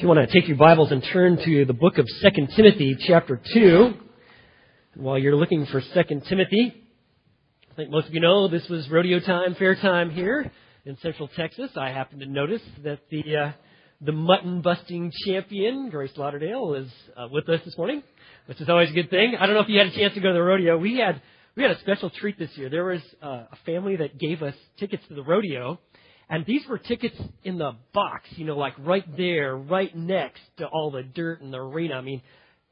If you want to take your Bibles and turn to the book of 2 Timothy, chapter 2, while you're looking for 2 Timothy, I think most of you know this was rodeo time, fair time here in Central Texas. I happen to notice that the uh, the mutton busting champion, Grace Lauderdale, is uh, with us this morning, which is always a good thing. I don't know if you had a chance to go to the rodeo. We had we had a special treat this year. There was uh, a family that gave us tickets to the rodeo and these were tickets in the box, you know, like right there, right next to all the dirt in the arena. I mean,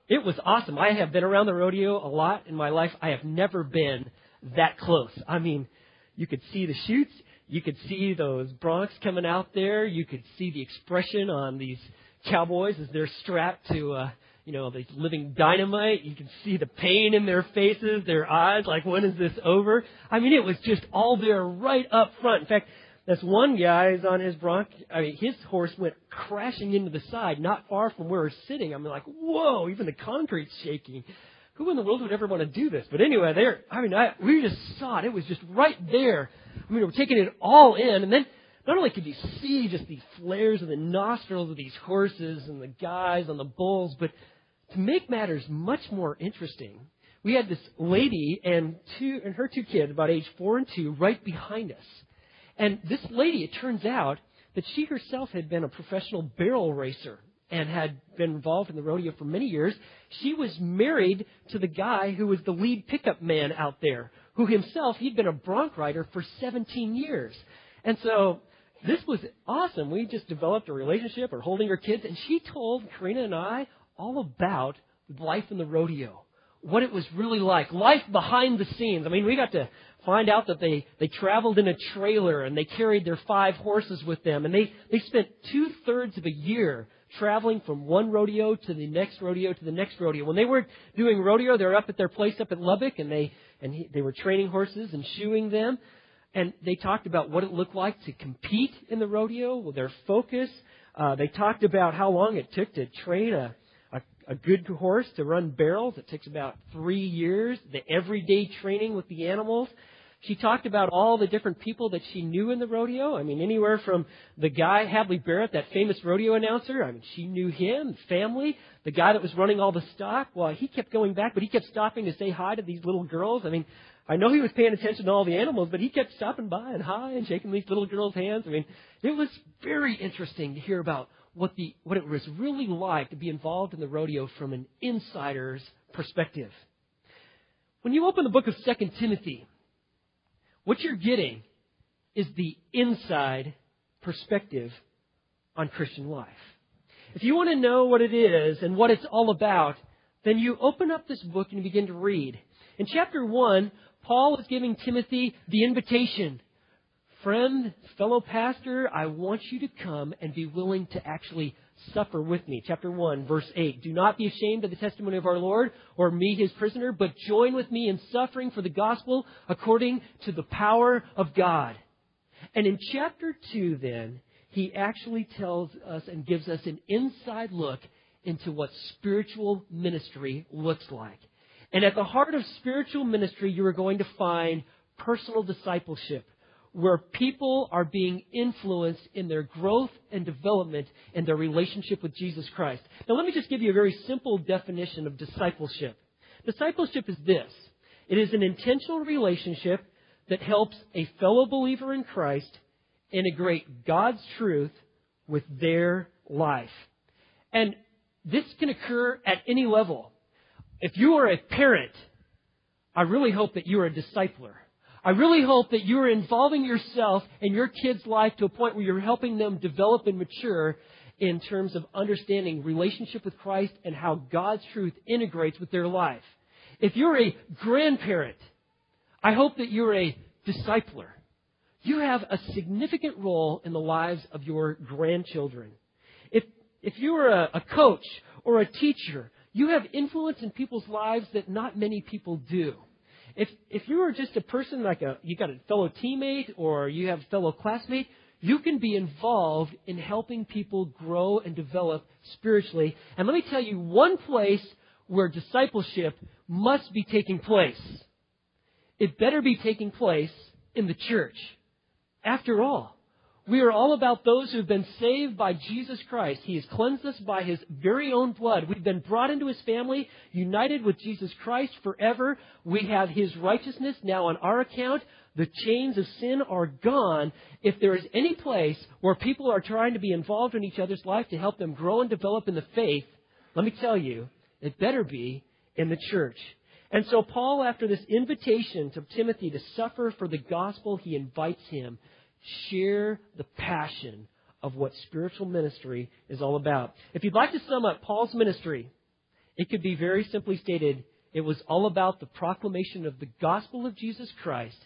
it was awesome. I have been around the rodeo a lot in my life. I have never been that close. I mean, you could see the chutes. You could see those broncs coming out there. You could see the expression on these cowboys as they're strapped to, uh, you know, the living dynamite. You can see the pain in their faces, their eyes, like, when is this over? I mean, it was just all there right up front. In fact, this one guy is on his bronc. I mean, his horse went crashing into the side, not far from where we're sitting. I'm like, whoa! Even the concrete's shaking. Who in the world would ever want to do this? But anyway, there. I mean, I, we just saw it. It was just right there. I mean, we're taking it all in, and then not only could you see just the flares of the nostrils of these horses and the guys on the bulls, but to make matters much more interesting, we had this lady and two and her two kids, about age four and two, right behind us. And this lady, it turns out that she herself had been a professional barrel racer and had been involved in the rodeo for many years. She was married to the guy who was the lead pickup man out there, who himself, he'd been a bronc rider for 17 years. And so this was awesome. We just developed a relationship, or holding her kids, and she told Karina and I all about life in the rodeo, what it was really like, life behind the scenes. I mean, we got to find out that they, they traveled in a trailer and they carried their five horses with them. And they, they spent two thirds of a year traveling from one rodeo to the next rodeo to the next rodeo. When they were doing rodeo, they were up at their place up at Lubbock and they, and he, they were training horses and shoeing them. And they talked about what it looked like to compete in the rodeo, their focus. Uh, they talked about how long it took to train a, a, good horse to run barrels. It takes about three years. The everyday training with the animals. She talked about all the different people that she knew in the rodeo. I mean, anywhere from the guy, Hadley Barrett, that famous rodeo announcer. I mean, she knew him, family. The guy that was running all the stock, well, he kept going back, but he kept stopping to say hi to these little girls. I mean, I know he was paying attention to all the animals, but he kept stopping by and hi and shaking these little girls' hands. I mean, it was very interesting to hear about what the what it was really like to be involved in the rodeo from an insider's perspective. When you open the book of Second Timothy, what you're getting is the inside perspective on Christian life. If you want to know what it is and what it's all about, then you open up this book and you begin to read. In chapter 1, Paul is giving Timothy the invitation. Friend, fellow pastor, I want you to come and be willing to actually suffer with me. Chapter 1, verse 8. Do not be ashamed of the testimony of our Lord or me, his prisoner, but join with me in suffering for the gospel according to the power of God. And in chapter 2, then, he actually tells us and gives us an inside look into what spiritual ministry looks like. And at the heart of spiritual ministry, you are going to find personal discipleship where people are being influenced in their growth and development and their relationship with Jesus Christ. Now, let me just give you a very simple definition of discipleship. Discipleship is this it is an intentional relationship that helps a fellow believer in Christ integrate God's truth with their life. And this can occur at any level. If you are a parent, I really hope that you are a discipler. I really hope that you are involving yourself in your kid's life to a point where you're helping them develop and mature in terms of understanding relationship with Christ and how God's truth integrates with their life. If you're a grandparent, I hope that you're a discipler. You have a significant role in the lives of your grandchildren. If, if you're a, a coach or a teacher, you have influence in people's lives that not many people do. If if you are just a person like a you got a fellow teammate or you have a fellow classmate, you can be involved in helping people grow and develop spiritually. And let me tell you one place where discipleship must be taking place. It better be taking place in the church. After all, We are all about those who have been saved by Jesus Christ. He has cleansed us by His very own blood. We've been brought into His family, united with Jesus Christ forever. We have His righteousness now on our account. The chains of sin are gone. If there is any place where people are trying to be involved in each other's life to help them grow and develop in the faith, let me tell you, it better be in the church. And so Paul, after this invitation to Timothy to suffer for the gospel, he invites him share the passion of what spiritual ministry is all about. If you'd like to sum up Paul's ministry, it could be very simply stated it was all about the proclamation of the gospel of Jesus Christ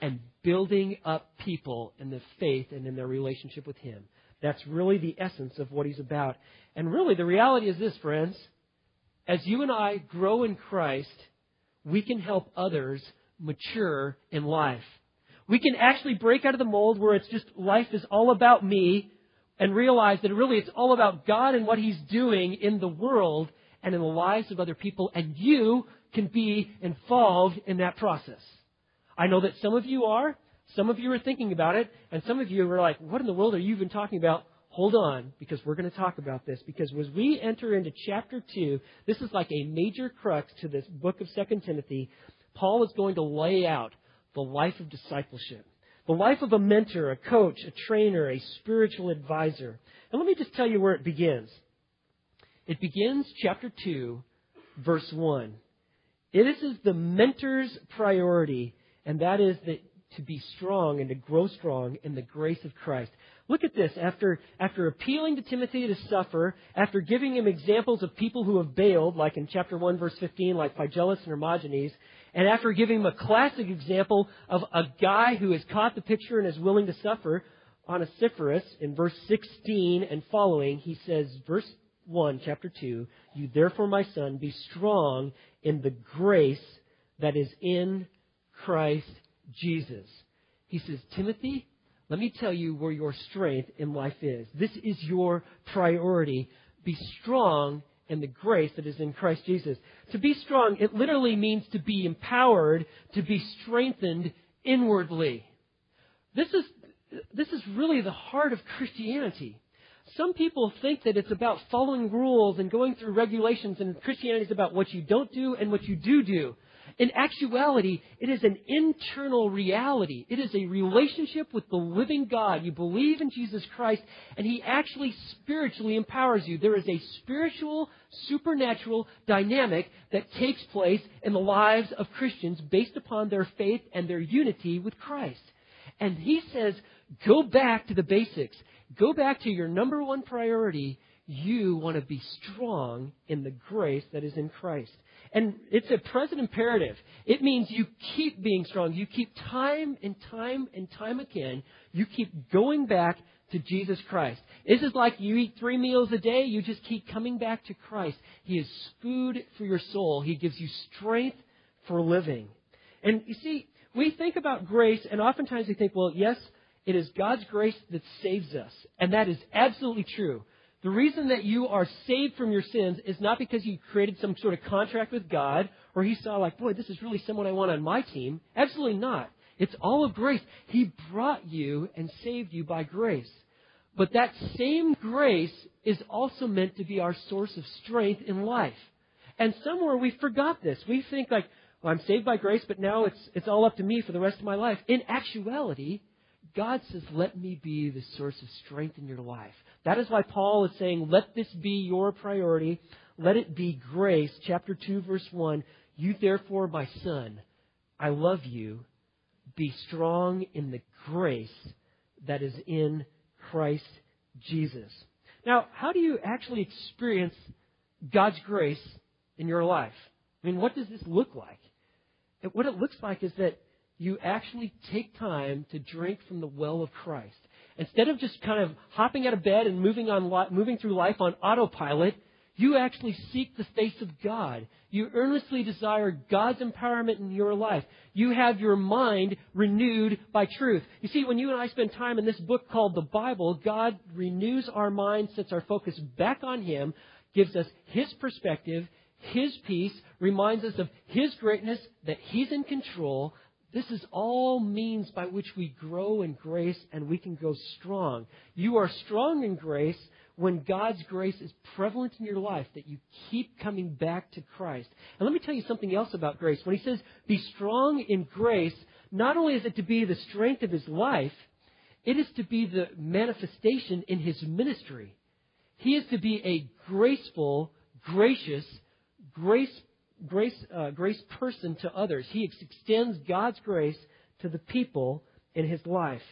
and building up people in the faith and in their relationship with Him. That's really the essence of what he's about. And really, the reality is this, friends. As you and I grow in Christ, we can help others mature in life. We can actually break out of the mold where it's just life is all about me and realize that really it's all about God and what He's doing in the world and in the lives of other people, and you can be involved in that process. I know that some of you are, some of you are thinking about it, and some of you are like, what in the world are you even talking about? Hold on, because we're going to talk about this. Because as we enter into chapter 2, this is like a major crux to this book of 2 Timothy. Paul is going to lay out the life of discipleship, the life of a mentor, a coach, a trainer, a spiritual advisor. And let me just tell you where it begins. It begins chapter 2, verse 1. This is the mentor's priority, and that is that to be strong and to grow strong in the grace of Christ. Look at this. After, after appealing to Timothy to suffer, after giving him examples of people who have bailed, like in chapter 1, verse 15, like Phygellus and Hermogenes, and after giving him a classic example of a guy who has caught the picture and is willing to suffer, on Onesiphorus, in verse 16 and following, he says, verse 1, chapter 2, You therefore, my son, be strong in the grace that is in Christ Jesus. He says, Timothy, let me tell you where your strength in life is. This is your priority. Be strong in the grace that is in Christ Jesus. To be strong, it literally means to be empowered, to be strengthened inwardly. This is, this is really the heart of Christianity. Some people think that it's about following rules and going through regulations, and Christianity is about what you don't do and what you do do. In actuality, it is an internal reality. It is a relationship with the living God. You believe in Jesus Christ, and He actually spiritually empowers you. There is a spiritual, supernatural dynamic that takes place in the lives of Christians based upon their faith and their unity with Christ. And He says, go back to the basics. Go back to your number one priority. You want to be strong in the grace that is in Christ. And it's a present imperative. It means you keep being strong. You keep time and time and time again, you keep going back to Jesus Christ. This is like you eat three meals a day, you just keep coming back to Christ. He is food for your soul. He gives you strength for living. And you see, we think about grace, and oftentimes we think, well, yes, it is God's grace that saves us. And that is absolutely true. The reason that you are saved from your sins is not because you created some sort of contract with God or He saw, like, boy, this is really someone I want on my team. Absolutely not. It's all of grace. He brought you and saved you by grace. But that same grace is also meant to be our source of strength in life. And somewhere we forgot this. We think like, well, I'm saved by grace, but now it's, it's all up to me for the rest of my life. In actuality, God says, let me be the source of strength in your life. That is why Paul is saying, let this be your priority. Let it be grace. Chapter 2, verse 1. You therefore, my son, I love you. Be strong in the grace that is in Christ Jesus. Now, how do you actually experience God's grace in your life? I mean, what does this look like? what it looks like is that you actually take time to drink from the well of Christ. Instead of just kind of hopping out of bed and moving on, moving through life on autopilot, you actually seek the face of God. You earnestly desire God's empowerment in your life. You have your mind renewed by truth. You see, when you and I spend time in this book called the Bible, God renews our mind, sets our focus back on Him, gives us His perspective, His peace, reminds us of His greatness, that He's in control, This is all means by which we grow in grace and we can grow strong. You are strong in grace when God's grace is prevalent in your life, that you keep coming back to Christ. And let me tell you something else about grace. When he says, be strong in grace, not only is it to be the strength of his life, it is to be the manifestation in his ministry. He is to be a graceful, gracious, grace, grace, uh, grace person to others. He extends God's grace to the people in his life.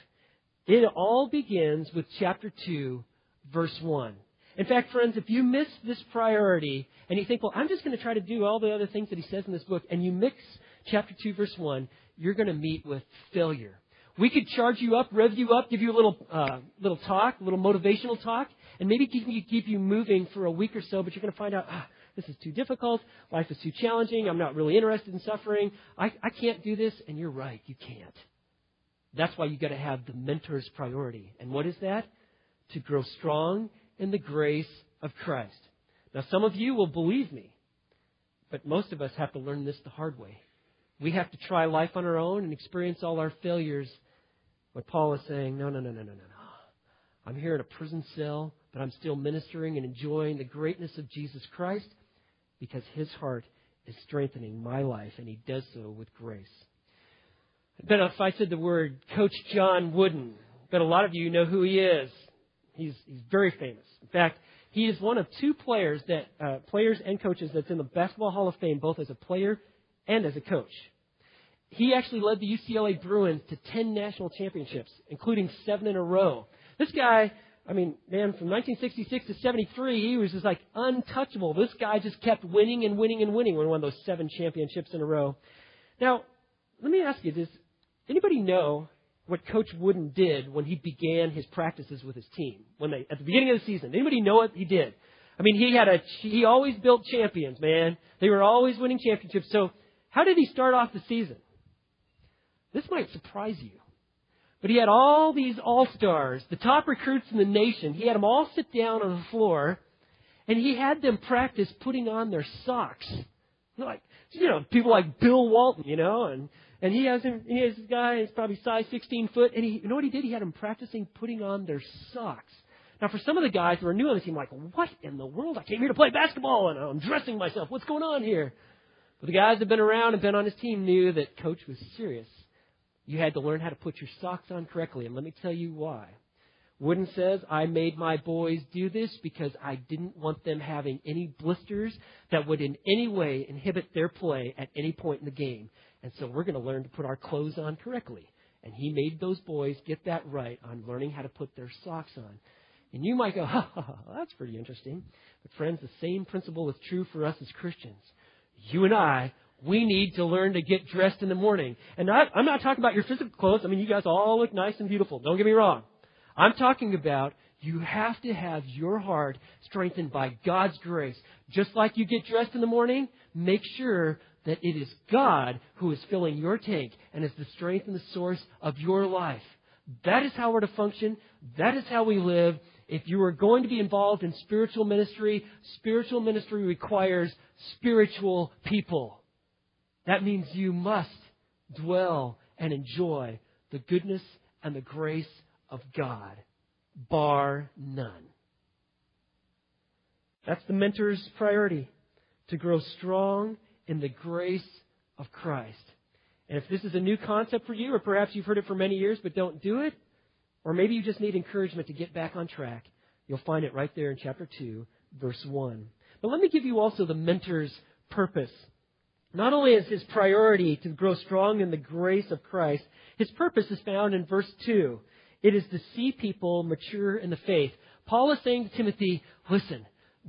It all begins with chapter 2, verse 1. In fact, friends, if you miss this priority and you think, well, I'm just going to try to do all the other things that he says in this book, and you mix chapter 2, verse 1, you're going to meet with failure. We could charge you up, rev you up, give you a little, uh, little talk, a little motivational talk, and maybe keep you, keep you moving for a week or so, but you're going to find out, ah, this is too difficult. Life is too challenging. I'm not really interested in suffering. I, I can't do this. And you're right. You can't. That's why you've got to have the mentor's priority. And what is that? To grow strong in the grace of Christ. Now, some of you will believe me, but most of us have to learn this the hard way. We have to try life on our own and experience all our failures. What Paul is saying, no, no, no, no, no, no, no. I'm here in a prison cell, but I'm still ministering and enjoying the greatness of Jesus Christ because his heart is strengthening my life, and he does so with grace. I bet if I said the word Coach John Wooden, but a lot of you know who he is. He's, he's very famous. In fact, he is one of two players that uh, players and coaches that's in the Basketball Hall of Fame, both as a player and as a coach. He actually led the UCLA Bruins to 10 national championships, including seven in a row. This guy, I mean, man, from 1966 to 73, he was just like untouchable. This guy just kept winning and winning and winning when he won those seven championships in a row. Now, let me ask you, does anybody know what Coach Wooden did when he began his practices with his team? When they, at the beginning of the season, anybody know what he did? I mean, he had a, he always built champions, man. They were always winning championships. So, how did he start off the season? This might surprise you. But he had all these all-stars, the top recruits in the nation. He had them all sit down on the floor, and he had them practice putting on their socks. Like, you know, people like Bill Walton, you know, and, and he has him, he has this guy, he's probably size 16 foot, and he, you know what he did? He had them practicing putting on their socks. Now, for some of the guys who are new on the team, like, what in the world? I came here to play basketball, and I'm dressing myself. What's going on here? But the guys that have been around and been on his team knew that Coach was serious. You had to learn how to put your socks on correctly, and let me tell you why. Wooden says, I made my boys do this because I didn't want them having any blisters that would in any way inhibit their play at any point in the game. And so we're going to learn to put our clothes on correctly. And he made those boys get that right on learning how to put their socks on. And you might go, ha, ha, ha, that's pretty interesting. But friends, the same principle is true for us as Christians. You and I we need to learn to get dressed in the morning. And not, I'm not talking about your physical clothes. I mean, you guys all look nice and beautiful. Don't get me wrong. I'm talking about you have to have your heart strengthened by God's grace. Just like you get dressed in the morning, make sure that it is God who is filling your tank and is the strength and the source of your life. That is how we're to function. That is how we live. If you are going to be involved in spiritual ministry, spiritual ministry requires spiritual people. That means you must dwell and enjoy the goodness and the grace of God, bar none. That's the mentor's priority to grow strong in the grace of Christ. And if this is a new concept for you, or perhaps you've heard it for many years but don't do it, or maybe you just need encouragement to get back on track, you'll find it right there in chapter 2, verse 1. But let me give you also the mentor's purpose not only is his priority to grow strong in the grace of Christ, his purpose is found in verse 2. It is to see people mature in the faith. Paul is saying to Timothy, listen,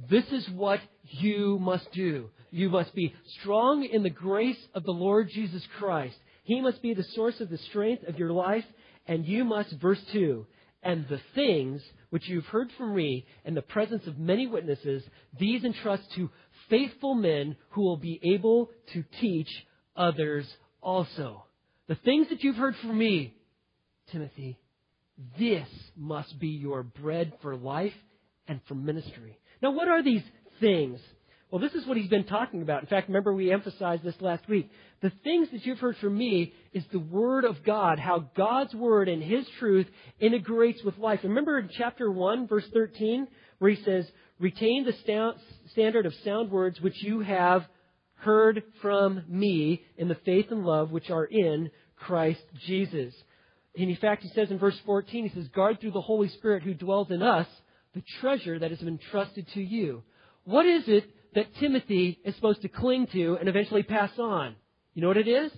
this is what you must do. You must be strong in the grace of the Lord Jesus Christ. He must be the source of the strength of your life, and you must, verse 2, and the things which you've heard from me in the presence of many witnesses, these entrust to faithful men who will be able to teach others also. The things that you've heard from me, Timothy, this must be your bread for life and for ministry. Now, what are these things? Well, this is what he's been talking about. In fact, remember we emphasized this last week. The things that you've heard from me is the Word of God, how God's Word and His truth integrates with life. Remember in chapter 1, verse 13, where he says, Retain the standard of sound words which you have heard from me in the faith and love which are in Christ Jesus. And in fact, he says in verse 14, he says, Guard through the Holy Spirit who dwells in us the treasure that has been entrusted to you. What is it that Timothy is supposed to cling to and eventually pass on? You know what it is?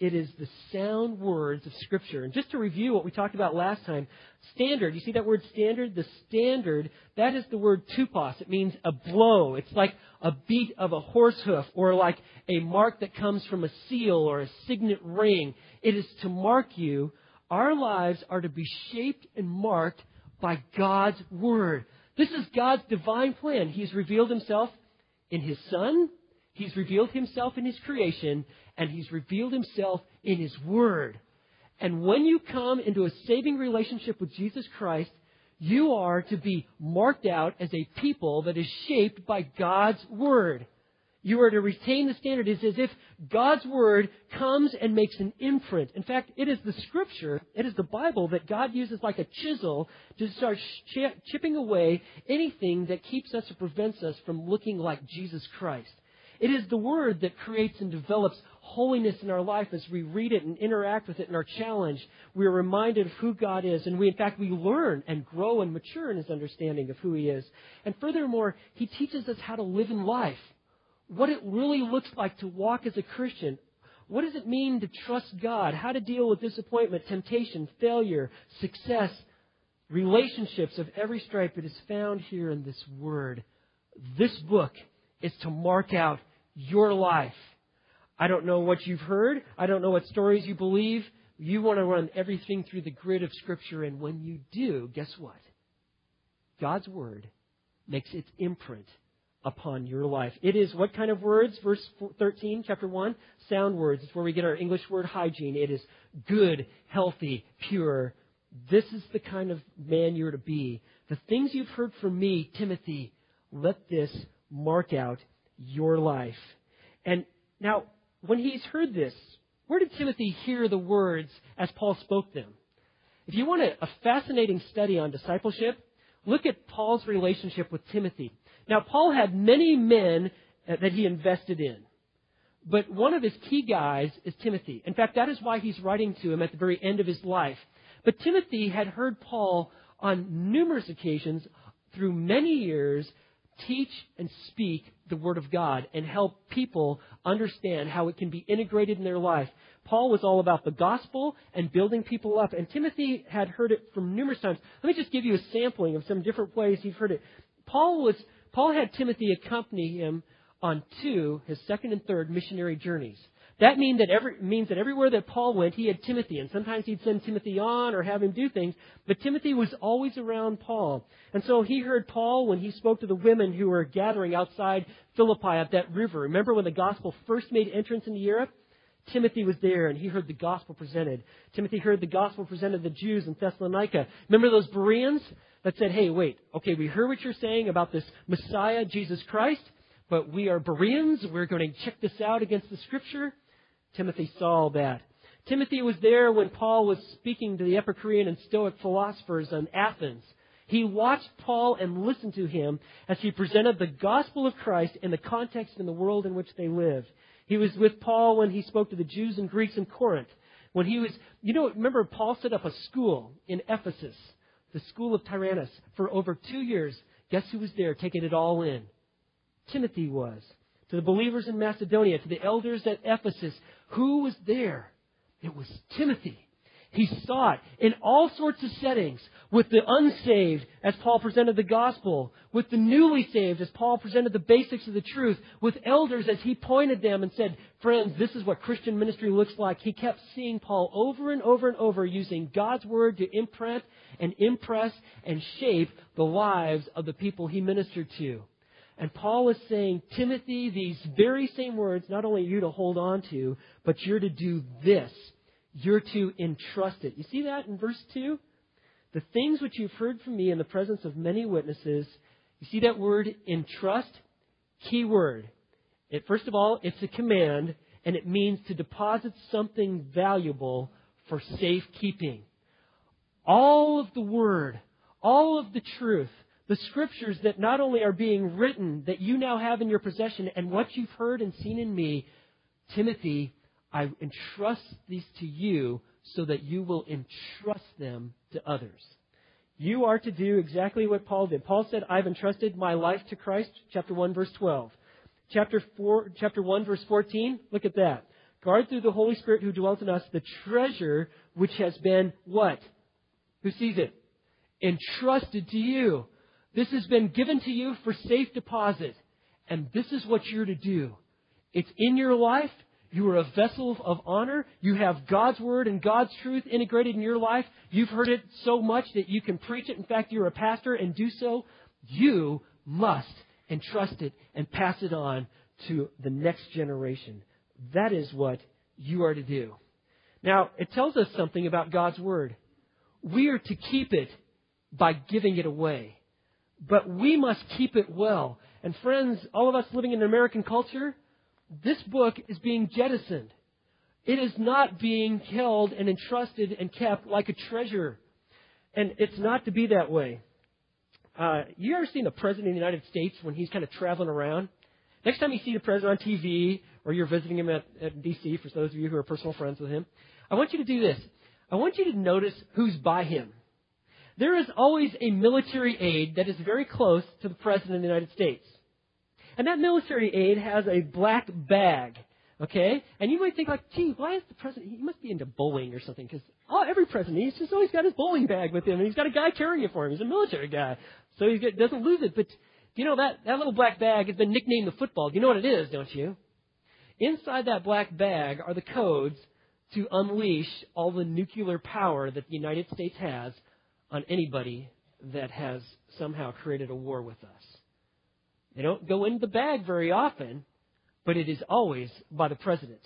It is the sound words of Scripture. And just to review what we talked about last time, standard, you see that word standard? The standard, that is the word tupos. It means a blow. It's like a beat of a horse hoof or like a mark that comes from a seal or a signet ring. It is to mark you. Our lives are to be shaped and marked by God's Word. This is God's divine plan. He's revealed Himself in His Son, He's revealed Himself in His creation, and He's revealed Himself in His Word. And when you come into a saving relationship with Jesus Christ, you are to be marked out as a people that is shaped by God's Word. You are to retain the standard. It's as if God's Word comes and makes an imprint. In fact, it is the Scripture, it is the Bible that God uses like a chisel to start chipping away anything that keeps us or prevents us from looking like Jesus Christ. It is the Word that creates and develops holiness in our life as we read it and interact with it in our challenge. We are reminded of who God is, and we, in fact, we learn and grow and mature in His understanding of who He is. And furthermore, He teaches us how to live in life, what it really looks like to walk as a Christian. What does it mean to trust God? How to deal with disappointment, temptation, failure, success, relationships of every stripe. It is found here in this Word. This book is to mark out your life. I don't know what you've heard. I don't know what stories you believe. You want to run everything through the grid of Scripture, and when you do, guess what? God's Word makes its imprint upon your life. It is what kind of words? Verse 13, chapter 1? Sound words. It's where we get our English word hygiene. It is good, healthy, pure. This is the kind of man you're to be. The things you've heard from me, Timothy, let this mark out your life. And now, when he's heard this, where did Timothy hear the words as Paul spoke them? If you want a, a fascinating study on discipleship, look at Paul's relationship with Timothy. Now, Paul had many men uh, that he invested in. But one of his key guys is Timothy. In fact, that is why he's writing to him at the very end of his life. But Timothy had heard Paul on numerous occasions through many years teach and speak the Word of God and help people understand how it can be integrated in their life. Paul was all about the gospel and building people up, and Timothy had heard it from numerous times. Let me just give you a sampling of some different ways he's heard it. Paul was Paul had Timothy accompany him on two, his second and third missionary journeys. That mean that every, means that everywhere that Paul went, he had Timothy, and sometimes he'd send Timothy on or have him do things, but Timothy was always around Paul. And so he heard Paul when he spoke to the women who were gathering outside Philippi at that river. Remember when the gospel first made entrance into Europe? Timothy was there and he heard the gospel presented. Timothy heard the gospel presented to the Jews in Thessalonica. Remember those Bereans that said, hey, wait, okay, we heard what you're saying about this Messiah, Jesus Christ, but we are Bereans. We're going to check this out against the scripture. Timothy saw that. Timothy was there when Paul was speaking to the Epicurean and Stoic philosophers in Athens. He watched Paul and listened to him as he presented the gospel of Christ in the context and the world in which they lived. He was with Paul when he spoke to the Jews and Greeks in Corinth. When he was, you know, remember Paul set up a school in Ephesus, the school of Tyrannus, for over two years. Guess who was there taking it all in? Timothy was to the believers in Macedonia, to the elders at Ephesus. Who was there? It was Timothy. He saw it in all sorts of settings with the unsaved as Paul presented the gospel, with the newly saved as Paul presented the basics of the truth, with elders as he pointed them and said, Friends, this is what Christian ministry looks like. He kept seeing Paul over and over and over using God's word to imprint and impress and shape the lives of the people he ministered to. And Paul is saying, Timothy, these very same words, not only you to hold on to, but you're to do this. You're to entrust it. You see that in verse 2? The things which you've heard from me in the presence of many witnesses, you see that word entrust? Key word. It, first of all, it's a command, and it means to deposit something valuable for safekeeping. All of the Word, all of the truth, the scriptures that not only are being written, that you now have in your possession, and what you've heard and seen in me, Timothy, I entrust these to you so that you will entrust them to others. You are to do exactly what Paul did. Paul said, I've entrusted my life to Christ, chapter 1, verse 12. Chapter 4, chapter 1, verse 14, look at that. Guard through the Holy Spirit who dwells in us the treasure which has been what? Who sees it? Entrusted to you. This has been given to you for safe deposit. And this is what you're to do. It's in your life. You are a vessel of honor. You have God's Word and God's truth integrated in your life. You've heard it so much that you can preach it. In fact, you're a pastor and do so. You must entrust it and pass it on to the next generation. That is what you are to do. Now, it tells us something about God's Word. We are to keep it by giving it away. But we must keep it well. And friends, all of us living in American culture, this book is being jettisoned. It is not being held and entrusted and kept like a treasure. And it's not to be that way. Uh, you ever seen the President of the United States when he's kind of traveling around? Next time you see the President on TV or you're visiting him at, at D.C., for those of you who are personal friends with him, I want you to do this. I want you to notice who's by him. There is always a military aide that is very close to the President of the United States. And that military aide has a black bag. Okay? And you might think like, gee, why is the president, he must be into bowling or something, because oh, every president, he's just always got his bowling bag with him, and he's got a guy carrying it for him. He's a military guy. So he doesn't lose it. But, you know, that, that little black bag has been nicknamed the football. You know what it is, don't you? Inside that black bag are the codes to unleash all the nuclear power that the United States has on anybody that has somehow created a war with us. They don't go in the bag very often, but it is always by the president.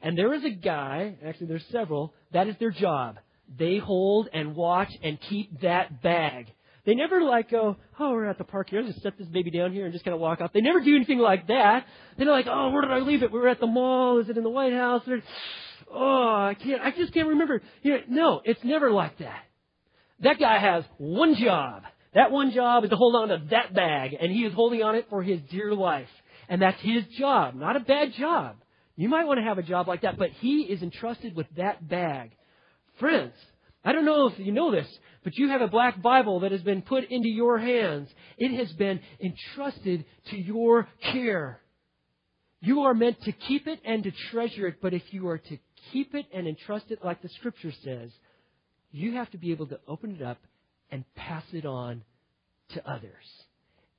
And there is a guy, actually there's several, that is their job. They hold and watch and keep that bag. They never like go, oh, we're at the park here. I'll just set this baby down here and just kind of walk off. They never do anything like that. They're like, oh, where did I leave it? We were at the mall. Is it in the White House? Or, oh, I can't, I just can't remember. You know, no, it's never like that. That guy has one job. That one job is to hold on to that bag, and he is holding on it for his dear life. And that's his job, not a bad job. You might want to have a job like that, but he is entrusted with that bag. Friends, I don't know if you know this, but you have a black Bible that has been put into your hands. It has been entrusted to your care. You are meant to keep it and to treasure it, but if you are to keep it and entrust it like the scripture says, you have to be able to open it up and pass it on to others.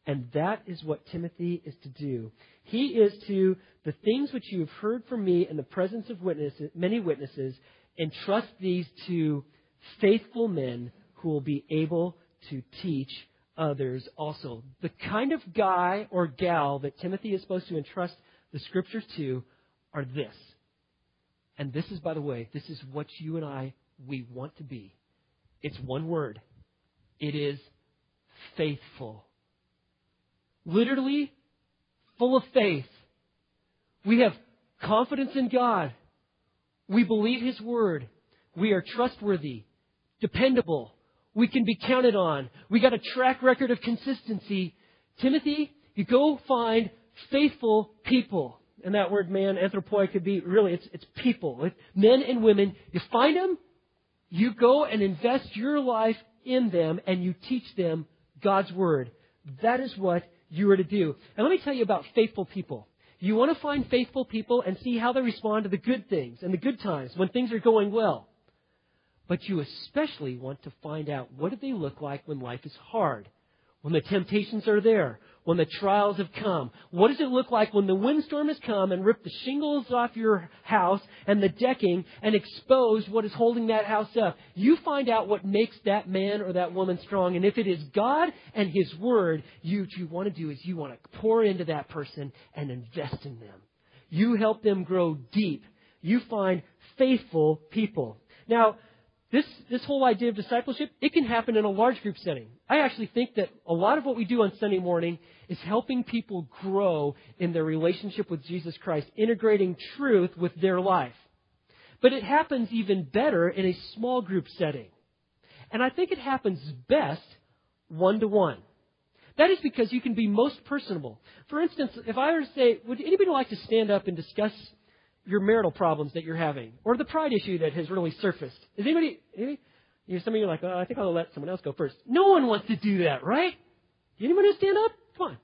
And that is what Timothy is to do. He is to, the things which you have heard from me in the presence of witnesses, many witnesses, entrust these to faithful men who will be able to teach others also. The kind of guy or gal that Timothy is supposed to entrust the scriptures to are this. And this is, by the way, this is what you and I, we want to be. It's one word. It is faithful. Literally, full of faith. We have confidence in God. We believe His Word. We are trustworthy, dependable. We can be counted on. We got a track record of consistency. Timothy, you go find faithful people. And that word man, anthropoi, could be really, it's, it's people. Men and women. You find them, you go and invest your life in them, and you teach them God's Word. That is what you are to do. And let me tell you about faithful people. You want to find faithful people and see how they respond to the good things and the good times when things are going well. But you especially want to find out what do they look like when life is hard, when the temptations are there, when the trials have come? What does it look like when the windstorm has come and ripped the shingles off your house and the decking and exposed what is holding that house up? You find out what makes that man or that woman strong. And if it is God and His Word, you, what you want to do is you want to pour into that person and invest in them. You help them grow deep. You find faithful people. Now, this, this whole idea of discipleship, it can happen in a large group setting. I actually think that a lot of what we do on Sunday morning is helping people grow in their relationship with Jesus Christ, integrating truth with their life. But it happens even better in a small group setting. And I think it happens best one to one. That is because you can be most personable. For instance, if I were to say, would anybody like to stand up and discuss your marital problems that you're having, or the pride issue that has really surfaced. Is anybody, anybody you some of you are like, oh, I think I'll let someone else go first. No one wants to do that, right? Anyone who stand up? Come on.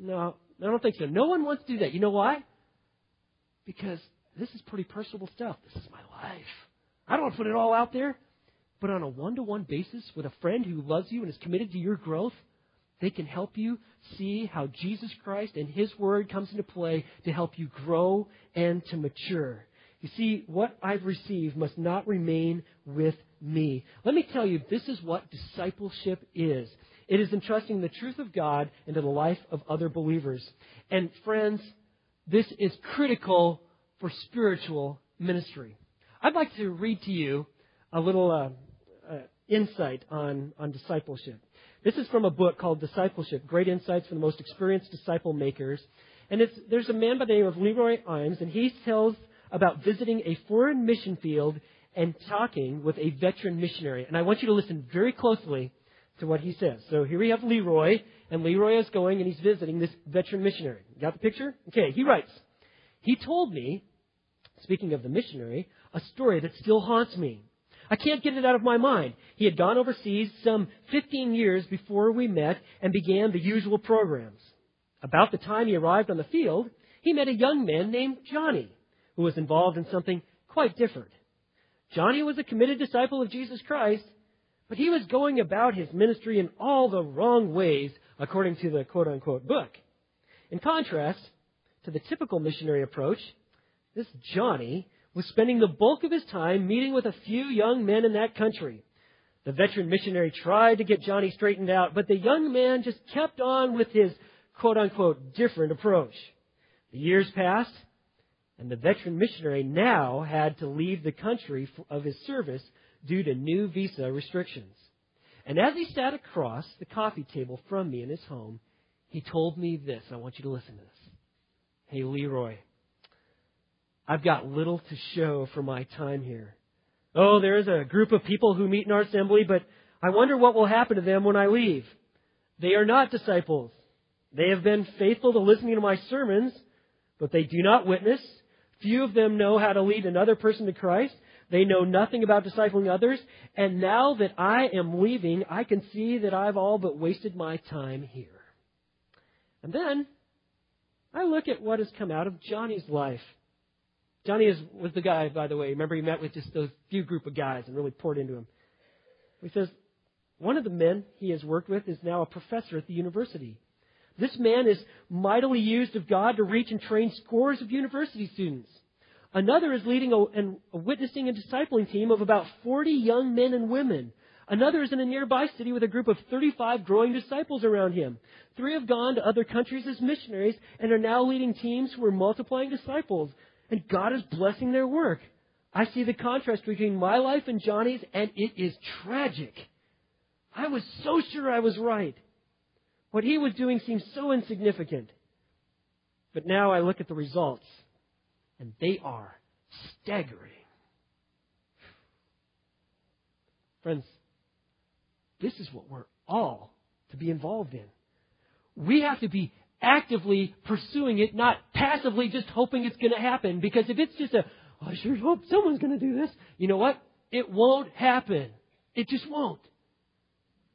No, I don't think so. No one wants to do that. You know why? Because this is pretty personal stuff. This is my life. I don't want to put it all out there. But on a one to one basis with a friend who loves you and is committed to your growth, they can help you see how Jesus Christ and His Word comes into play to help you grow and to mature. You see, what I've received must not remain with me. Let me tell you, this is what discipleship is. It is entrusting the truth of God into the life of other believers. And friends, this is critical for spiritual ministry. I'd like to read to you a little uh, uh, insight on, on discipleship. This is from a book called Discipleship Great Insights from the Most Experienced Disciple Makers. And there's a man by the name of Leroy Eims, and he tells about visiting a foreign mission field and talking with a veteran missionary. And I want you to listen very closely to what he says. So here we have Leroy, and Leroy is going and he's visiting this veteran missionary. Got the picture? Okay, he writes, He told me, speaking of the missionary, a story that still haunts me. I can't get it out of my mind. He had gone overseas some 15 years before we met and began the usual programs. About the time he arrived on the field, he met a young man named Johnny, who was involved in something quite different. Johnny was a committed disciple of Jesus Christ, but he was going about his ministry in all the wrong ways, according to the quote unquote book. In contrast to the typical missionary approach, this Johnny was spending the bulk of his time meeting with a few young men in that country. The veteran missionary tried to get Johnny straightened out, but the young man just kept on with his quote unquote different approach. The years passed, and the veteran missionary now had to leave the country of his service due to new visa restrictions. And as he sat across the coffee table from me in his home, he told me this. I want you to listen to this. Hey, Leroy, I've got little to show for my time here. Oh, there is a group of people who meet in our assembly, but I wonder what will happen to them when I leave. They are not disciples. They have been faithful to listening to my sermons, but they do not witness. Few of them know how to lead another person to Christ. They know nothing about discipling others. And now that I am leaving, I can see that I've all but wasted my time here. And then I look at what has come out of Johnny's life. Johnny is, was the guy, by the way. Remember, he met with just those few group of guys and really poured into him. He says, one of the men he has worked with is now a professor at the university. This man is mightily used of God to reach and train scores of university students. Another is leading a, a witnessing and discipling team of about 40 young men and women. Another is in a nearby city with a group of 35 growing disciples around him. Three have gone to other countries as missionaries and are now leading teams who are multiplying disciples and God is blessing their work. I see the contrast between my life and Johnny's, and it is tragic. I was so sure I was right. What he was doing seemed so insignificant. But now I look at the results, and they are staggering. Friends, this is what we're all to be involved in. We have to be actively pursuing it, not passively just hoping it's going to happen. Because if it's just a, oh, I sure hope someone's going to do this, you know what? It won't happen. It just won't.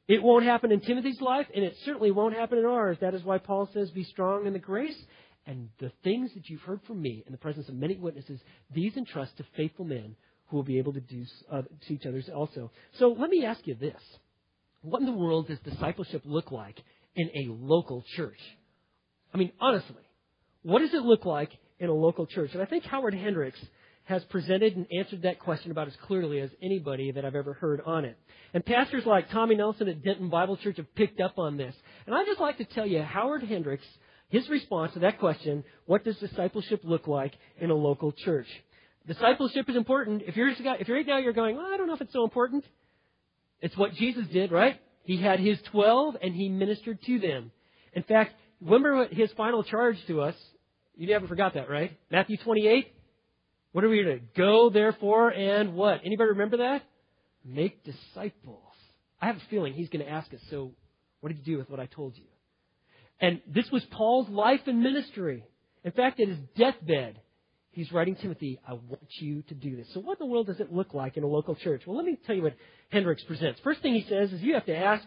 It won't happen in Timothy's life, and it certainly won't happen in ours. That is why Paul says, Be strong in the grace, and the things that you've heard from me in the presence of many witnesses, these entrust to faithful men who will be able to do uh, to each others also. So let me ask you this. What in the world does discipleship look like in a local church? I mean, honestly, what does it look like in a local church? And I think Howard Hendricks has presented and answered that question about as clearly as anybody that I've ever heard on it. And pastors like Tommy Nelson at Denton Bible Church have picked up on this. And I'd just like to tell you Howard Hendricks, his response to that question, what does discipleship look like in a local church? Discipleship is important. If you're, if right now you're going, well, I don't know if it's so important. It's what Jesus did, right? He had his twelve and he ministered to them. In fact, remember his final charge to us? You never forgot that, right? Matthew 28. What are we to go therefore and what? Anybody remember that? Make disciples. I have a feeling he's going to ask us, so what did you do with what I told you? And this was Paul's life and ministry. In fact, at his deathbed, he's writing Timothy, I want you to do this. So what in the world does it look like in a local church? Well, let me tell you what Hendricks presents. First thing he says is you have to ask,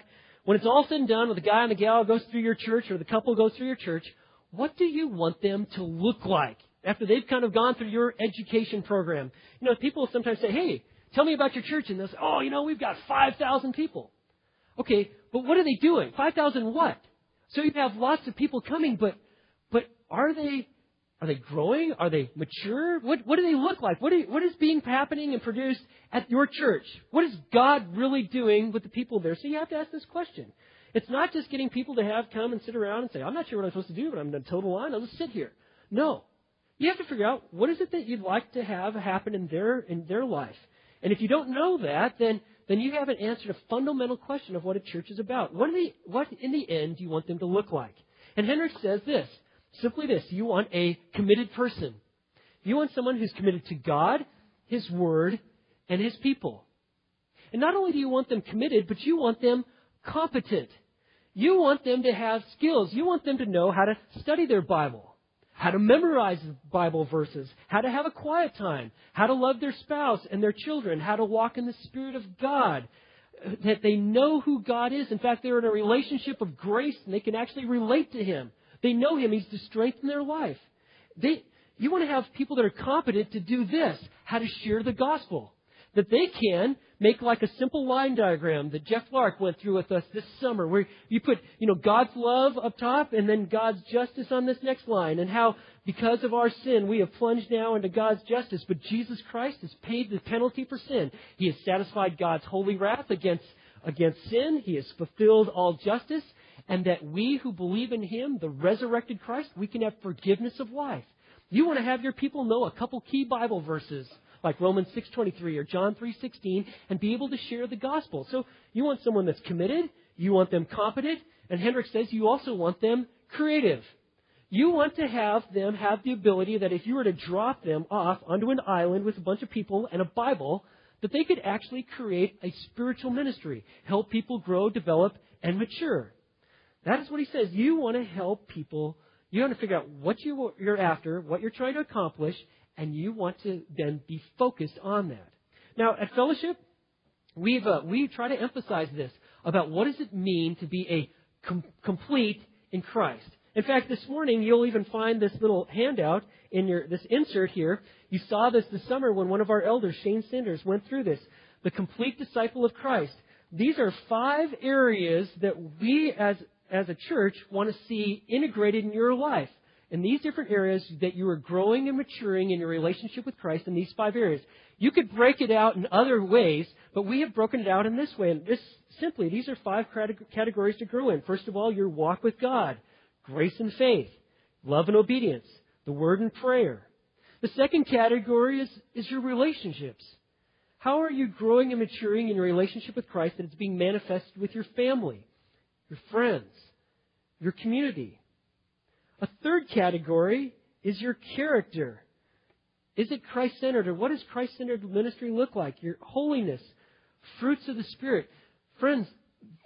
when it's all said and done, when the guy and the gal goes through your church or the couple goes through your church, what do you want them to look like after they've kind of gone through your education program? You know, people sometimes say, hey, tell me about your church. And they'll say, oh, you know, we've got 5,000 people. Okay, but what are they doing? 5,000 what? So you have lots of people coming, but, but are they, are they growing? Are they mature? What, what do they look like? What, what is being happening and produced at your church? What is God really doing with the people there? So you have to ask this question. It's not just getting people to have come and sit around and say, I'm not sure what I'm supposed to do, but I'm in a total line. I'll just sit here. No. You have to figure out what is it that you'd like to have happen in their, in their life. And if you don't know that, then then you haven't answered a fundamental question of what a church is about. What, they, what in the end do you want them to look like? And Hendricks says this, simply this, you want a committed person. You want someone who's committed to God, His Word, and His people. And not only do you want them committed, but you want them competent. You want them to have skills. You want them to know how to study their Bible how to memorize Bible verses, how to have a quiet time, how to love their spouse and their children, how to walk in the Spirit of God, that they know who God is. In fact, they're in a relationship of grace and they can actually relate to Him. They know Him. He's the strength in their life. They, you want to have people that are competent to do this, how to share the gospel that they can make like a simple line diagram that Jeff Lark went through with us this summer, where you put, you know, God's love up top and then God's justice on this next line, and how because of our sin we have plunged now into God's justice, but Jesus Christ has paid the penalty for sin. He has satisfied God's holy wrath against against sin. He has fulfilled all justice, and that we who believe in Him, the resurrected Christ, we can have forgiveness of life. You want to have your people know a couple key Bible verses like Romans 6:23 or John 3:16 and be able to share the gospel. So you want someone that's committed, you want them competent, and Hendrick says you also want them creative. You want to have them have the ability that if you were to drop them off onto an island with a bunch of people and a Bible, that they could actually create a spiritual ministry, help people grow, develop, and mature. That is what he says. You want to help people. You want to figure out what you, you're after, what you're trying to accomplish, and you want to then be focused on that. Now, at Fellowship, we've, uh, we try to emphasize this about what does it mean to be a com- complete in Christ. In fact, this morning you'll even find this little handout in your this insert here. You saw this this summer when one of our elders, Shane Sanders, went through this. The complete disciple of Christ. These are five areas that we as as a church want to see integrated in your life in these different areas that you are growing and maturing in your relationship with Christ in these five areas. You could break it out in other ways, but we have broken it out in this way. And this simply, these are five categories to grow in. First of all, your walk with God, grace and faith, love and obedience, the word and prayer. The second category is, is your relationships. How are you growing and maturing in your relationship with Christ that it's being manifested with your family, your friends, your community? A third category is your character. Is it Christ centered? Or what does Christ centered ministry look like? Your holiness, fruits of the Spirit. Friends,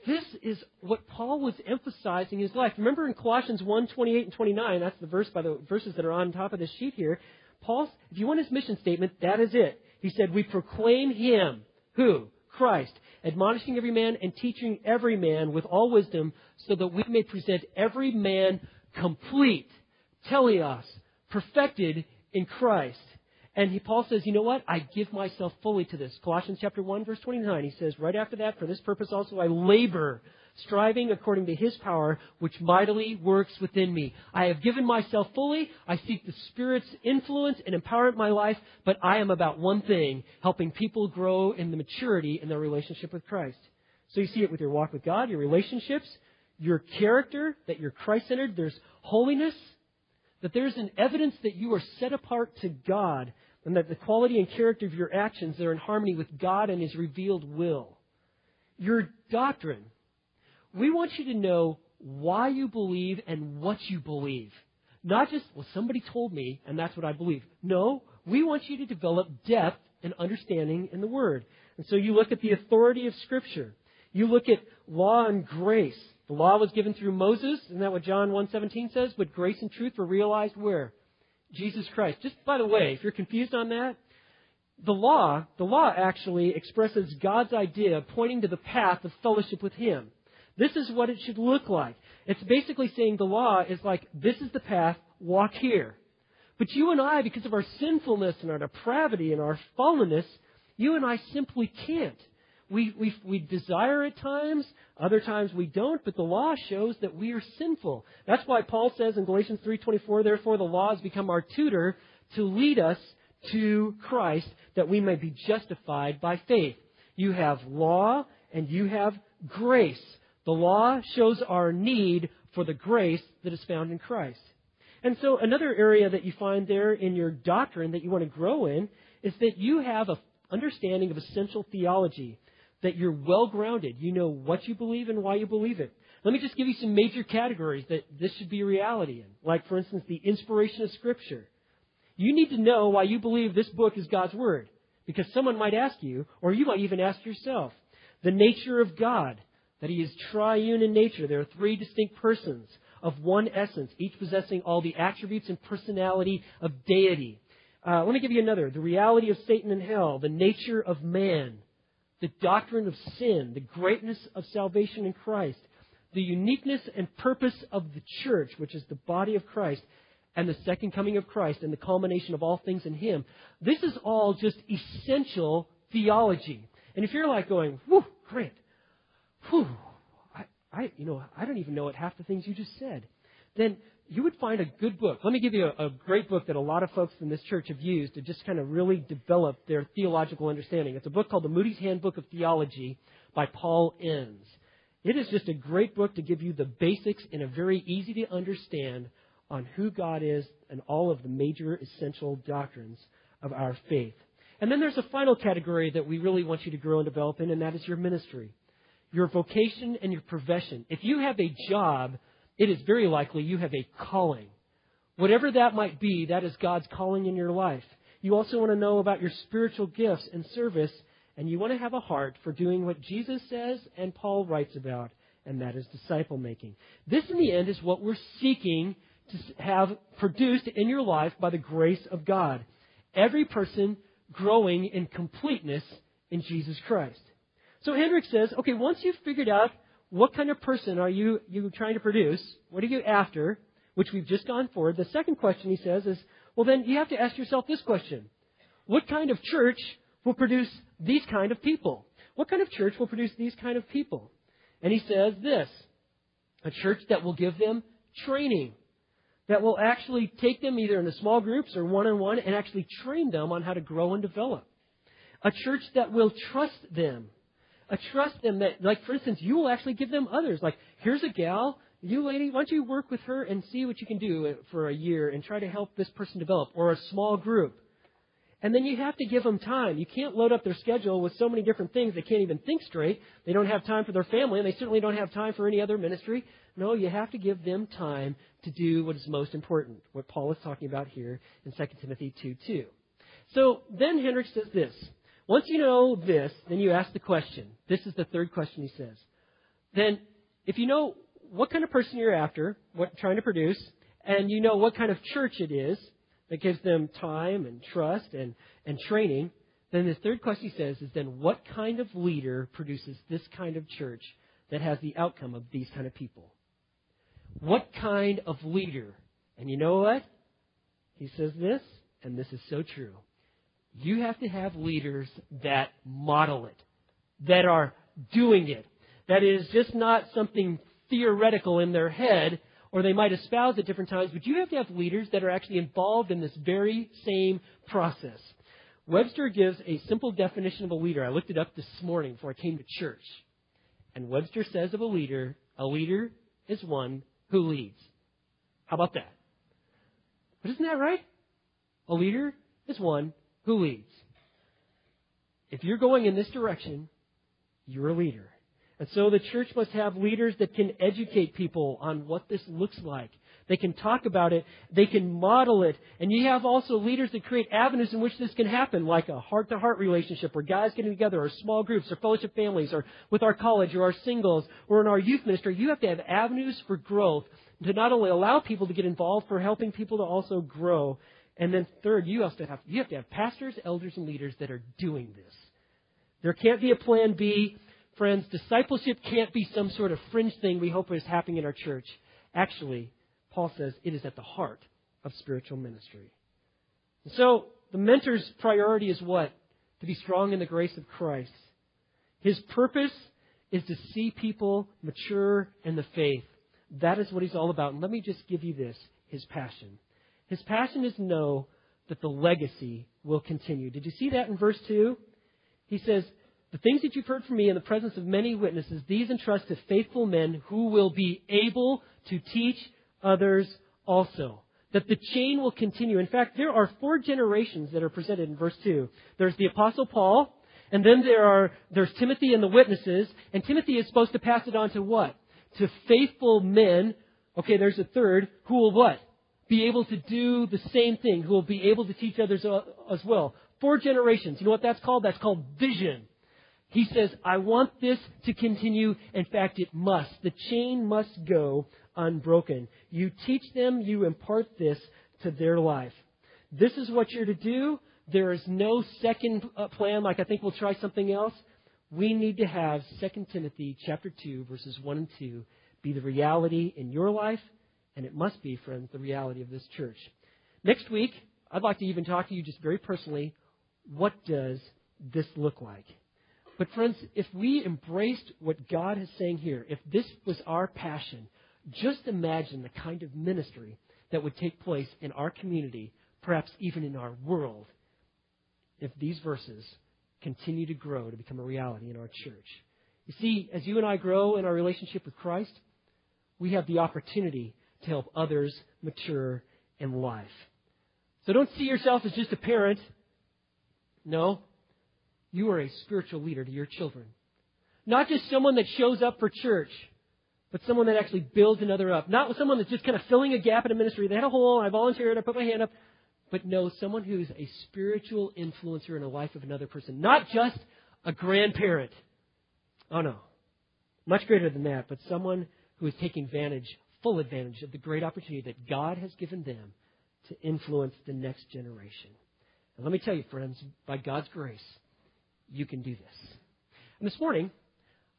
this is what Paul was emphasizing in his life. Remember in Colossians 1 28 and 29, that's the verse by the verses that are on top of this sheet here. Paul, if you want his mission statement, that is it. He said, We proclaim him. Who? Christ, admonishing every man and teaching every man with all wisdom, so that we may present every man complete, teleos, perfected in Christ. And he, Paul says, you know what? I give myself fully to this. Colossians chapter 1 verse 29, he says, right after that, for this purpose also I labor, striving according to his power, which mightily works within me. I have given myself fully. I seek the Spirit's influence and empowerment in my life, but I am about one thing, helping people grow in the maturity in their relationship with Christ. So you see it with your walk with God, your relationships, your character, that you're Christ centered, there's holiness, that there's an evidence that you are set apart to God, and that the quality and character of your actions are in harmony with God and His revealed will. Your doctrine. We want you to know why you believe and what you believe. Not just, well, somebody told me and that's what I believe. No, we want you to develop depth and understanding in the Word. And so you look at the authority of Scripture. You look at law and grace. The law was given through Moses, isn't that what John 1.17 says? But grace and truth were realized where? Jesus Christ. Just by the way, if you're confused on that, the law, the law actually expresses God's idea pointing to the path of fellowship with Him. This is what it should look like. It's basically saying the law is like, this is the path, walk here. But you and I, because of our sinfulness and our depravity and our fallenness, you and I simply can't. We, we, we desire at times, other times we don't, but the law shows that we are sinful. That's why Paul says in Galatians 3.24, therefore the law has become our tutor to lead us to Christ that we may be justified by faith. You have law and you have grace. The law shows our need for the grace that is found in Christ. And so another area that you find there in your doctrine that you want to grow in is that you have an understanding of essential theology, that you're well grounded. You know what you believe and why you believe it. Let me just give you some major categories that this should be a reality in. Like, for instance, the inspiration of Scripture. You need to know why you believe this book is God's Word. Because someone might ask you, or you might even ask yourself, the nature of God that he is triune in nature. There are three distinct persons of one essence, each possessing all the attributes and personality of deity. Uh, let me give you another. The reality of Satan and hell, the nature of man, the doctrine of sin, the greatness of salvation in Christ, the uniqueness and purpose of the church, which is the body of Christ, and the second coming of Christ and the culmination of all things in Him. This is all just essential theology. And if you're like going, whew, great, whew, I, I, you know, I don't even know what half the things you just said, then you would find a good book. Let me give you a, a great book that a lot of folks in this church have used to just kind of really develop their theological understanding. It's a book called The Moody's Handbook of Theology by Paul Enns. It is just a great book to give you the basics in a very easy to understand on who God is and all of the major essential doctrines of our faith. And then there's a final category that we really want you to grow and develop in, and that is your ministry your vocation and your profession. If you have a job, it is very likely you have a calling. Whatever that might be, that is God's calling in your life. You also want to know about your spiritual gifts and service, and you want to have a heart for doing what Jesus says and Paul writes about, and that is disciple making. This, in the end, is what we're seeking to have produced in your life by the grace of God. Every person growing in completeness in Jesus Christ. So Hendricks says, okay, once you've figured out what kind of person are you, you trying to produce, what are you after, which we've just gone forward, the second question he says is, well then you have to ask yourself this question. What kind of church will produce these kind of people? What kind of church will produce these kind of people? And he says this, a church that will give them training, that will actually take them either into small groups or one on one and actually train them on how to grow and develop. A church that will trust them, a trust them that, like, for instance, you will actually give them others. Like, here's a gal, you lady, why don't you work with her and see what you can do for a year and try to help this person develop, or a small group. And then you have to give them time. You can't load up their schedule with so many different things they can't even think straight. They don't have time for their family, and they certainly don't have time for any other ministry. No, you have to give them time to do what is most important, what Paul is talking about here in 2 Timothy 2 2. So then Hendricks says this once you know this, then you ask the question. This is the third question he says. Then, if you know what kind of person you're after, what trying to produce, and you know what kind of church it is that gives them time and trust and, and training, then the third question he says is then what kind of leader produces this kind of church that has the outcome of these kind of people? What kind of leader? And you know what? He says this, and this is so true you have to have leaders that model it, that are doing it. That is just not something theoretical in their head, or they might espouse at different times, but you have to have leaders that are actually involved in this very same process. Webster gives a simple definition of a leader. I looked it up this morning before I came to church. And Webster says of a leader, a leader is one who leads. How about that? But isn't that right? A leader is one Who leads? If you're going in this direction, you're a leader. And so the church must have leaders that can educate people on what this looks like. They can talk about it. They can model it. And you have also leaders that create avenues in which this can happen, like a heart to heart relationship where guys getting together, or small groups, or fellowship families, or with our college, or our singles, or in our youth ministry. You have to have avenues for growth to not only allow people to get involved, for helping people to also grow. And then third, you have to have, you have to have pastors, elders, and leaders that are doing this. There can't be a plan B. Friends, discipleship can't be some sort of fringe thing we hope is happening in our church. Actually, Paul says it is at the heart of spiritual ministry. And so, the mentor's priority is what? To be strong in the grace of Christ. His purpose is to see people mature in the faith. That is what he's all about. And let me just give you this his passion. His passion is to know that the legacy will continue. Did you see that in verse 2? He says, The things that you've heard from me in the presence of many witnesses, these entrust to faithful men who will be able to teach others also. That the chain will continue. In fact, there are four generations that are presented in verse 2. There's the Apostle Paul, and then there are, there's Timothy and the witnesses, and Timothy is supposed to pass it on to what? To faithful men. Okay, there's a third, who will what? Be able to do the same thing, who will be able to teach others uh, as well. Four generations. You know what that's called? That's called vision. He says, I want this to continue. In fact, it must. The chain must go unbroken. You teach them, you impart this to their life. This is what you're to do. There is no second uh, plan like I think we'll try something else. We need to have 2 Timothy chapter 2 verses 1 and 2 be the reality in your life and it must be friends the reality of this church. Next week, I'd like to even talk to you just very personally, what does this look like? But friends, if we embraced what God is saying here, if this was our passion, just imagine the kind of ministry that would take place in our community, perhaps even in our world, if these verses continue to grow to become a reality in our church. You see, as you and I grow in our relationship with Christ, we have the opportunity to help others mature in life. So don't see yourself as just a parent. No, you are a spiritual leader to your children. Not just someone that shows up for church but someone that actually builds another up. Not someone that's just kind of filling a gap in a ministry. They had a hole, I volunteered, I put my hand up. But no, someone who's a spiritual influencer in the life of another person. Not just a grandparent. Oh no. Much greater than that, but someone who is taking advantage, full advantage of the great opportunity that God has given them to influence the next generation. And let me tell you, friends, by God's grace, you can do this. And this morning,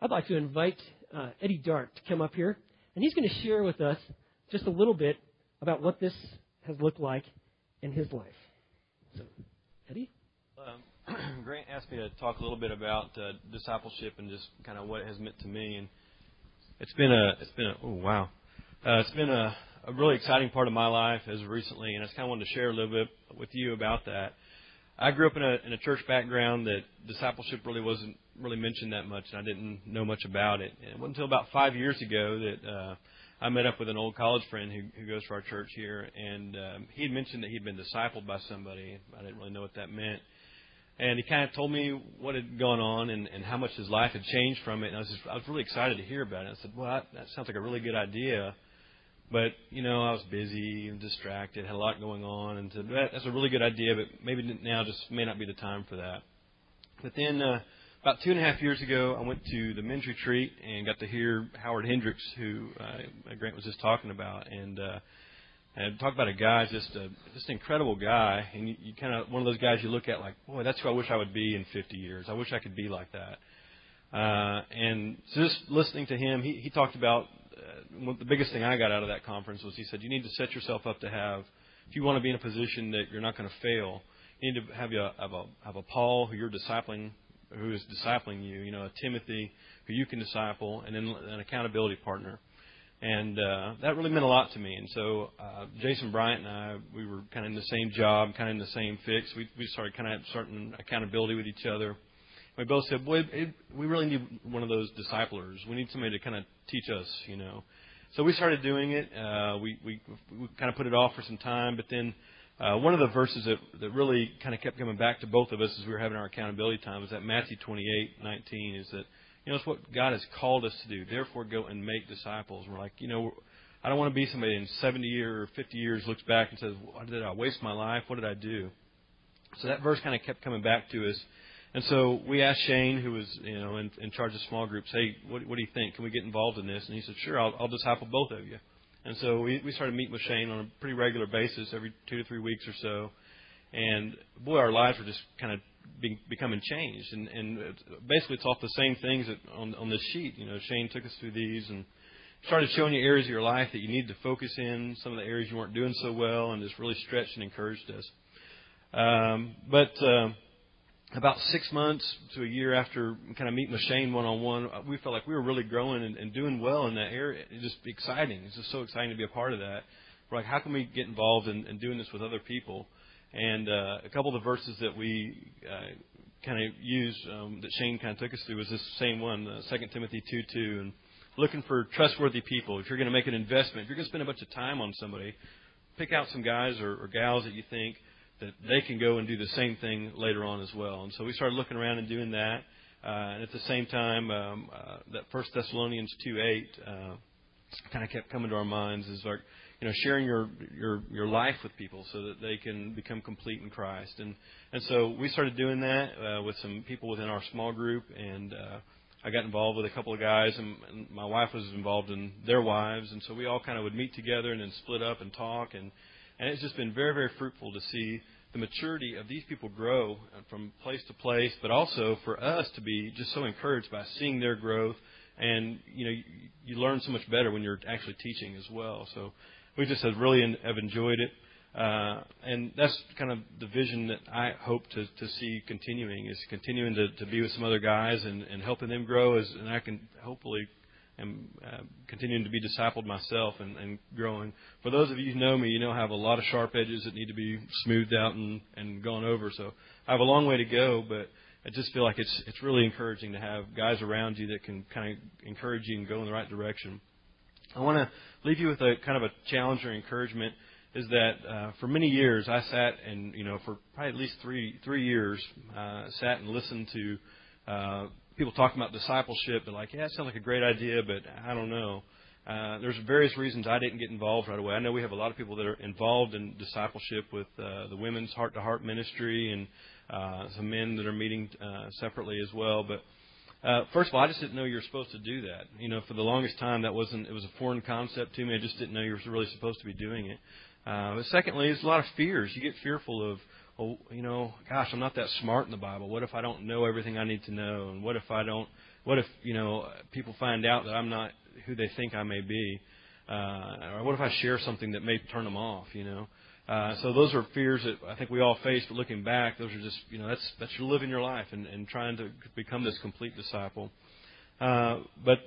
I'd like to invite uh, Eddie Dart to come up here, and he's going to share with us just a little bit about what this has looked like in his life. So, Eddie? Um, Grant asked me to talk a little bit about uh, discipleship and just kind of what it has meant to me, and it's been a it's been a oh wow, uh, it's been a, a really exciting part of my life as recently, and I just kind of wanted to share a little bit with you about that. I grew up in a in a church background that discipleship really wasn't really mentioned that much, and I didn't know much about it. And it wasn't until about five years ago that uh, I met up with an old college friend who, who goes to our church here, and um, he had mentioned that he'd been discipled by somebody. I didn't really know what that meant. And he kind of told me what had gone on and, and how much his life had changed from it. And I was just, I was really excited to hear about it. I said, "Well, that, that sounds like a really good idea." But you know, I was busy and distracted, had a lot going on, and said, that, "That's a really good idea, but maybe now just may not be the time for that." But then uh, about two and a half years ago, I went to the men's retreat and got to hear Howard Hendricks, who uh, Grant was just talking about, and uh, and talk about a guy, just a just an incredible guy, and you, you kind of one of those guys you look at like, boy, that's who I wish I would be in 50 years. I wish I could be like that. Uh, and so just listening to him, he, he talked about uh, one, the biggest thing I got out of that conference was he said you need to set yourself up to have, if you want to be in a position that you're not going to fail, you need to have a have a have a Paul who you're discipling who is discipling you, you know, a Timothy who you can disciple, and then an accountability partner. And uh, that really meant a lot to me. And so uh, Jason Bryant and I, we were kind of in the same job, kind of in the same fix. We, we started kind of certain accountability with each other. We both said, boy, it, we really need one of those disciplers. We need somebody to kind of teach us, you know. So we started doing it. Uh, we, we we kind of put it off for some time, but then uh, one of the verses that, that really kind of kept coming back to both of us as we were having our accountability time was that Matthew 28:19 is that you know it's what God has called us to do. Therefore, go and make disciples. And we're like, you know, I don't want to be somebody in 70 years or 50 years looks back and says, "What did I waste my life? What did I do?" So that verse kind of kept coming back to us. And so we asked Shane, who was you know in, in charge of small groups, hey, what, what do you think? Can we get involved in this? And he said, sure, I'll, I'll disciple both of you. And so we, we started meeting with Shane on a pretty regular basis, every two to three weeks or so. And boy, our lives were just kind of being, becoming changed. And, and basically, it's off the same things that on, on this sheet. You know, Shane took us through these and started showing you areas of your life that you need to focus in, some of the areas you weren't doing so well, and just really stretched and encouraged us. Um, but uh, about six months to a year after kind of meeting with Shane one on one, we felt like we were really growing and, and doing well in that area. It's just exciting. It's just so exciting to be a part of that. We're like, how can we get involved in, in doing this with other people? And uh, a couple of the verses that we uh, kind of used um, that Shane kind of took us through was this same one, uh, 2 Timothy 2 2. And looking for trustworthy people. If you're going to make an investment, if you're going to spend a bunch of time on somebody, pick out some guys or, or gals that you think that they can go and do the same thing later on as well. And so we started looking around and doing that. Uh, and at the same time, um, uh, that First Thessalonians two eight uh, kind of kept coming to our minds is like you know sharing your your your life with people so that they can become complete in Christ. And and so we started doing that uh, with some people within our small group, and uh, I got involved with a couple of guys, and, and my wife was involved in their wives, and so we all kind of would meet together and then split up and talk and and it's just been very, very fruitful to see the maturity of these people grow from place to place, but also for us to be just so encouraged by seeing their growth. And you know, you, you learn so much better when you're actually teaching as well. So we just have really have enjoyed it. Uh, and that's kind of the vision that I hope to, to see continuing is continuing to, to be with some other guys and, and helping them grow as, and I can hopefully am uh, continuing to be discipled myself and, and growing. For those of you who know me, you know I have a lot of sharp edges that need to be smoothed out and, and gone over. So I have a long way to go, but I just feel like it's it's really encouraging to have guys around you that can kind of encourage you and go in the right direction. I want to leave you with a kind of a challenge or encouragement. Is that uh, for many years I sat and you know for probably at least three three years uh, sat and listened to uh, people talking about discipleship. They're like, yeah, it sounds like a great idea, but I don't know. Uh, there's various reasons I didn't get involved right away. I know we have a lot of people that are involved in discipleship with uh, the women's heart to heart ministry and uh, some men that are meeting uh, separately as well. But uh, first of all, I just didn't know you were supposed to do that. You know, for the longest time, that wasn't. It was a foreign concept to me. I just didn't know you were really supposed to be doing it. Uh, but secondly, there's a lot of fears. You get fearful of oh, you know, gosh, I'm not that smart in the Bible. What if I don't know everything I need to know? And what if I don't? What if you know people find out that I'm not who they think I may be? Uh, or what if I share something that may turn them off? You know. Uh, so those are fears that I think we all face. But looking back, those are just you know that's that's your living your life and, and trying to become this complete disciple. Uh, but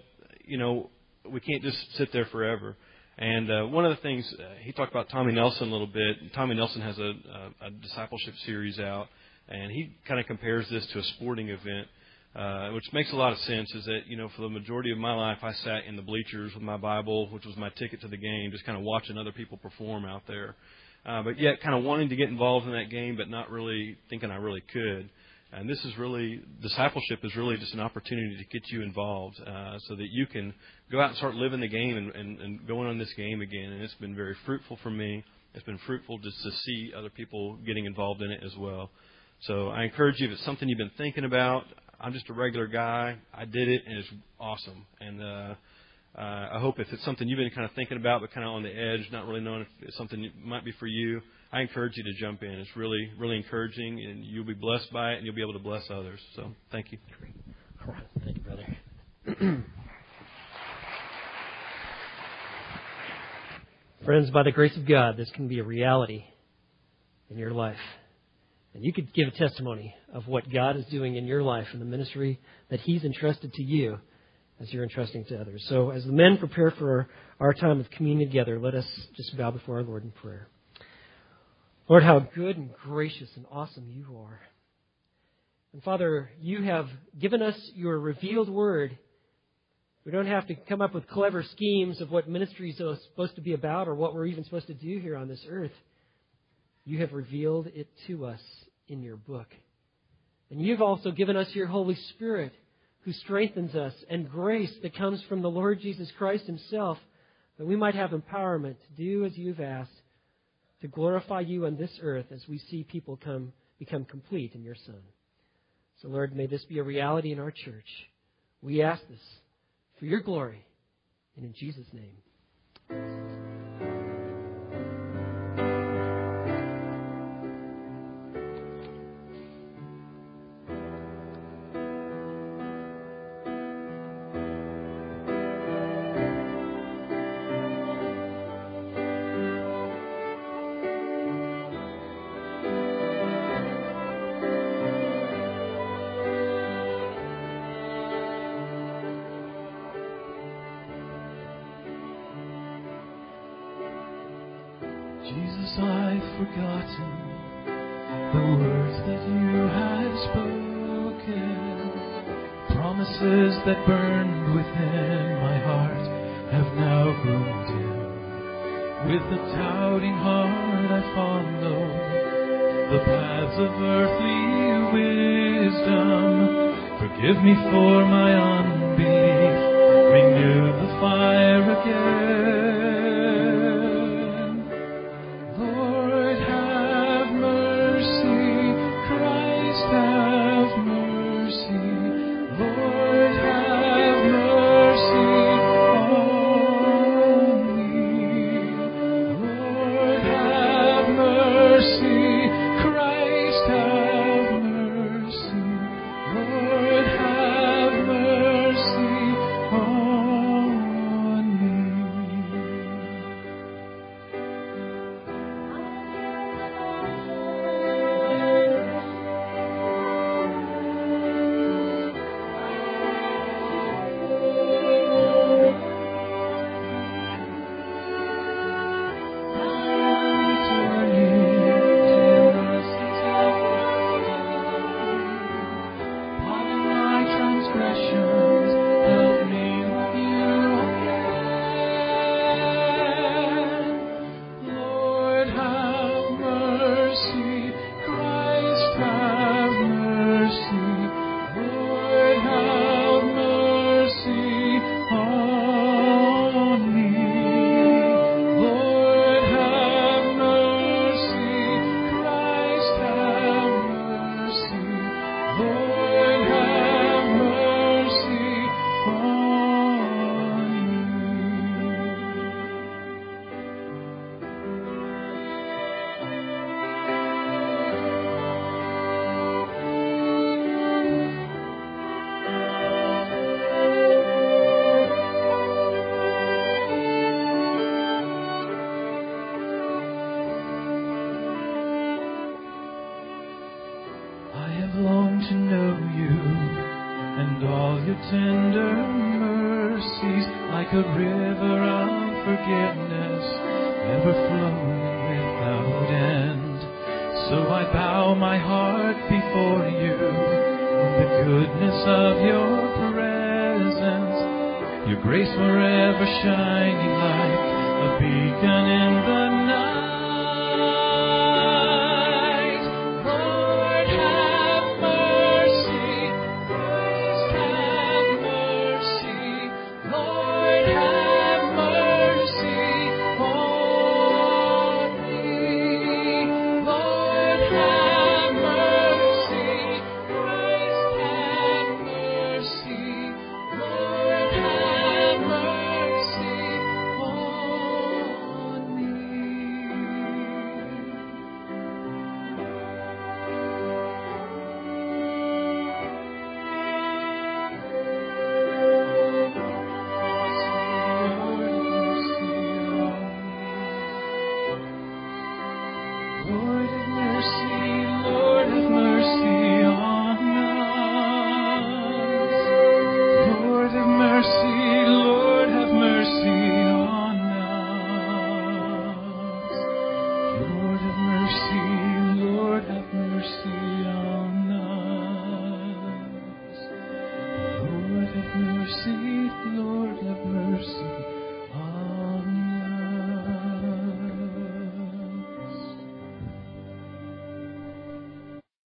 you know we can't just sit there forever. And uh, one of the things uh, he talked about Tommy Nelson a little bit. Tommy Nelson has a, a, a discipleship series out, and he kind of compares this to a sporting event, uh, which makes a lot of sense. Is that you know for the majority of my life I sat in the bleachers with my Bible, which was my ticket to the game, just kind of watching other people perform out there, uh, but yet kind of wanting to get involved in that game, but not really thinking I really could. And this is really, discipleship is really just an opportunity to get you involved uh, so that you can go out and start living the game and, and, and going on this game again. And it's been very fruitful for me. It's been fruitful just to see other people getting involved in it as well. So I encourage you if it's something you've been thinking about, I'm just a regular guy. I did it and it's awesome. And uh, uh, I hope if it's something you've been kind of thinking about but kind of on the edge, not really knowing if it's something that might be for you, I encourage you to jump in. It's really, really encouraging, and you'll be blessed by it, and you'll be able to bless others. So, thank you. All right. Thank you, brother. Friends, by the grace of God, this can be a reality in your life. And you could give a testimony of what God is doing in your life and the ministry that He's entrusted to you as you're entrusting to others. So, as the men prepare for our time of communion together, let us just bow before our Lord in prayer. Lord, how good and gracious and awesome you are. And Father, you have given us your revealed word. We don't have to come up with clever schemes of what ministry is supposed to be about or what we're even supposed to do here on this earth. You have revealed it to us in your book. And you've also given us your Holy Spirit who strengthens us and grace that comes from the Lord Jesus Christ himself that we might have empowerment to do as you've asked to glorify you on this earth as we see people come become complete in your Son. So, Lord, may this be a reality in our church. We ask this for your glory and in Jesus' name. Your tender mercies, like a river of forgiveness, ever flowing without end. So I bow my heart before you, the goodness of your presence, your grace forever shining like a beacon in the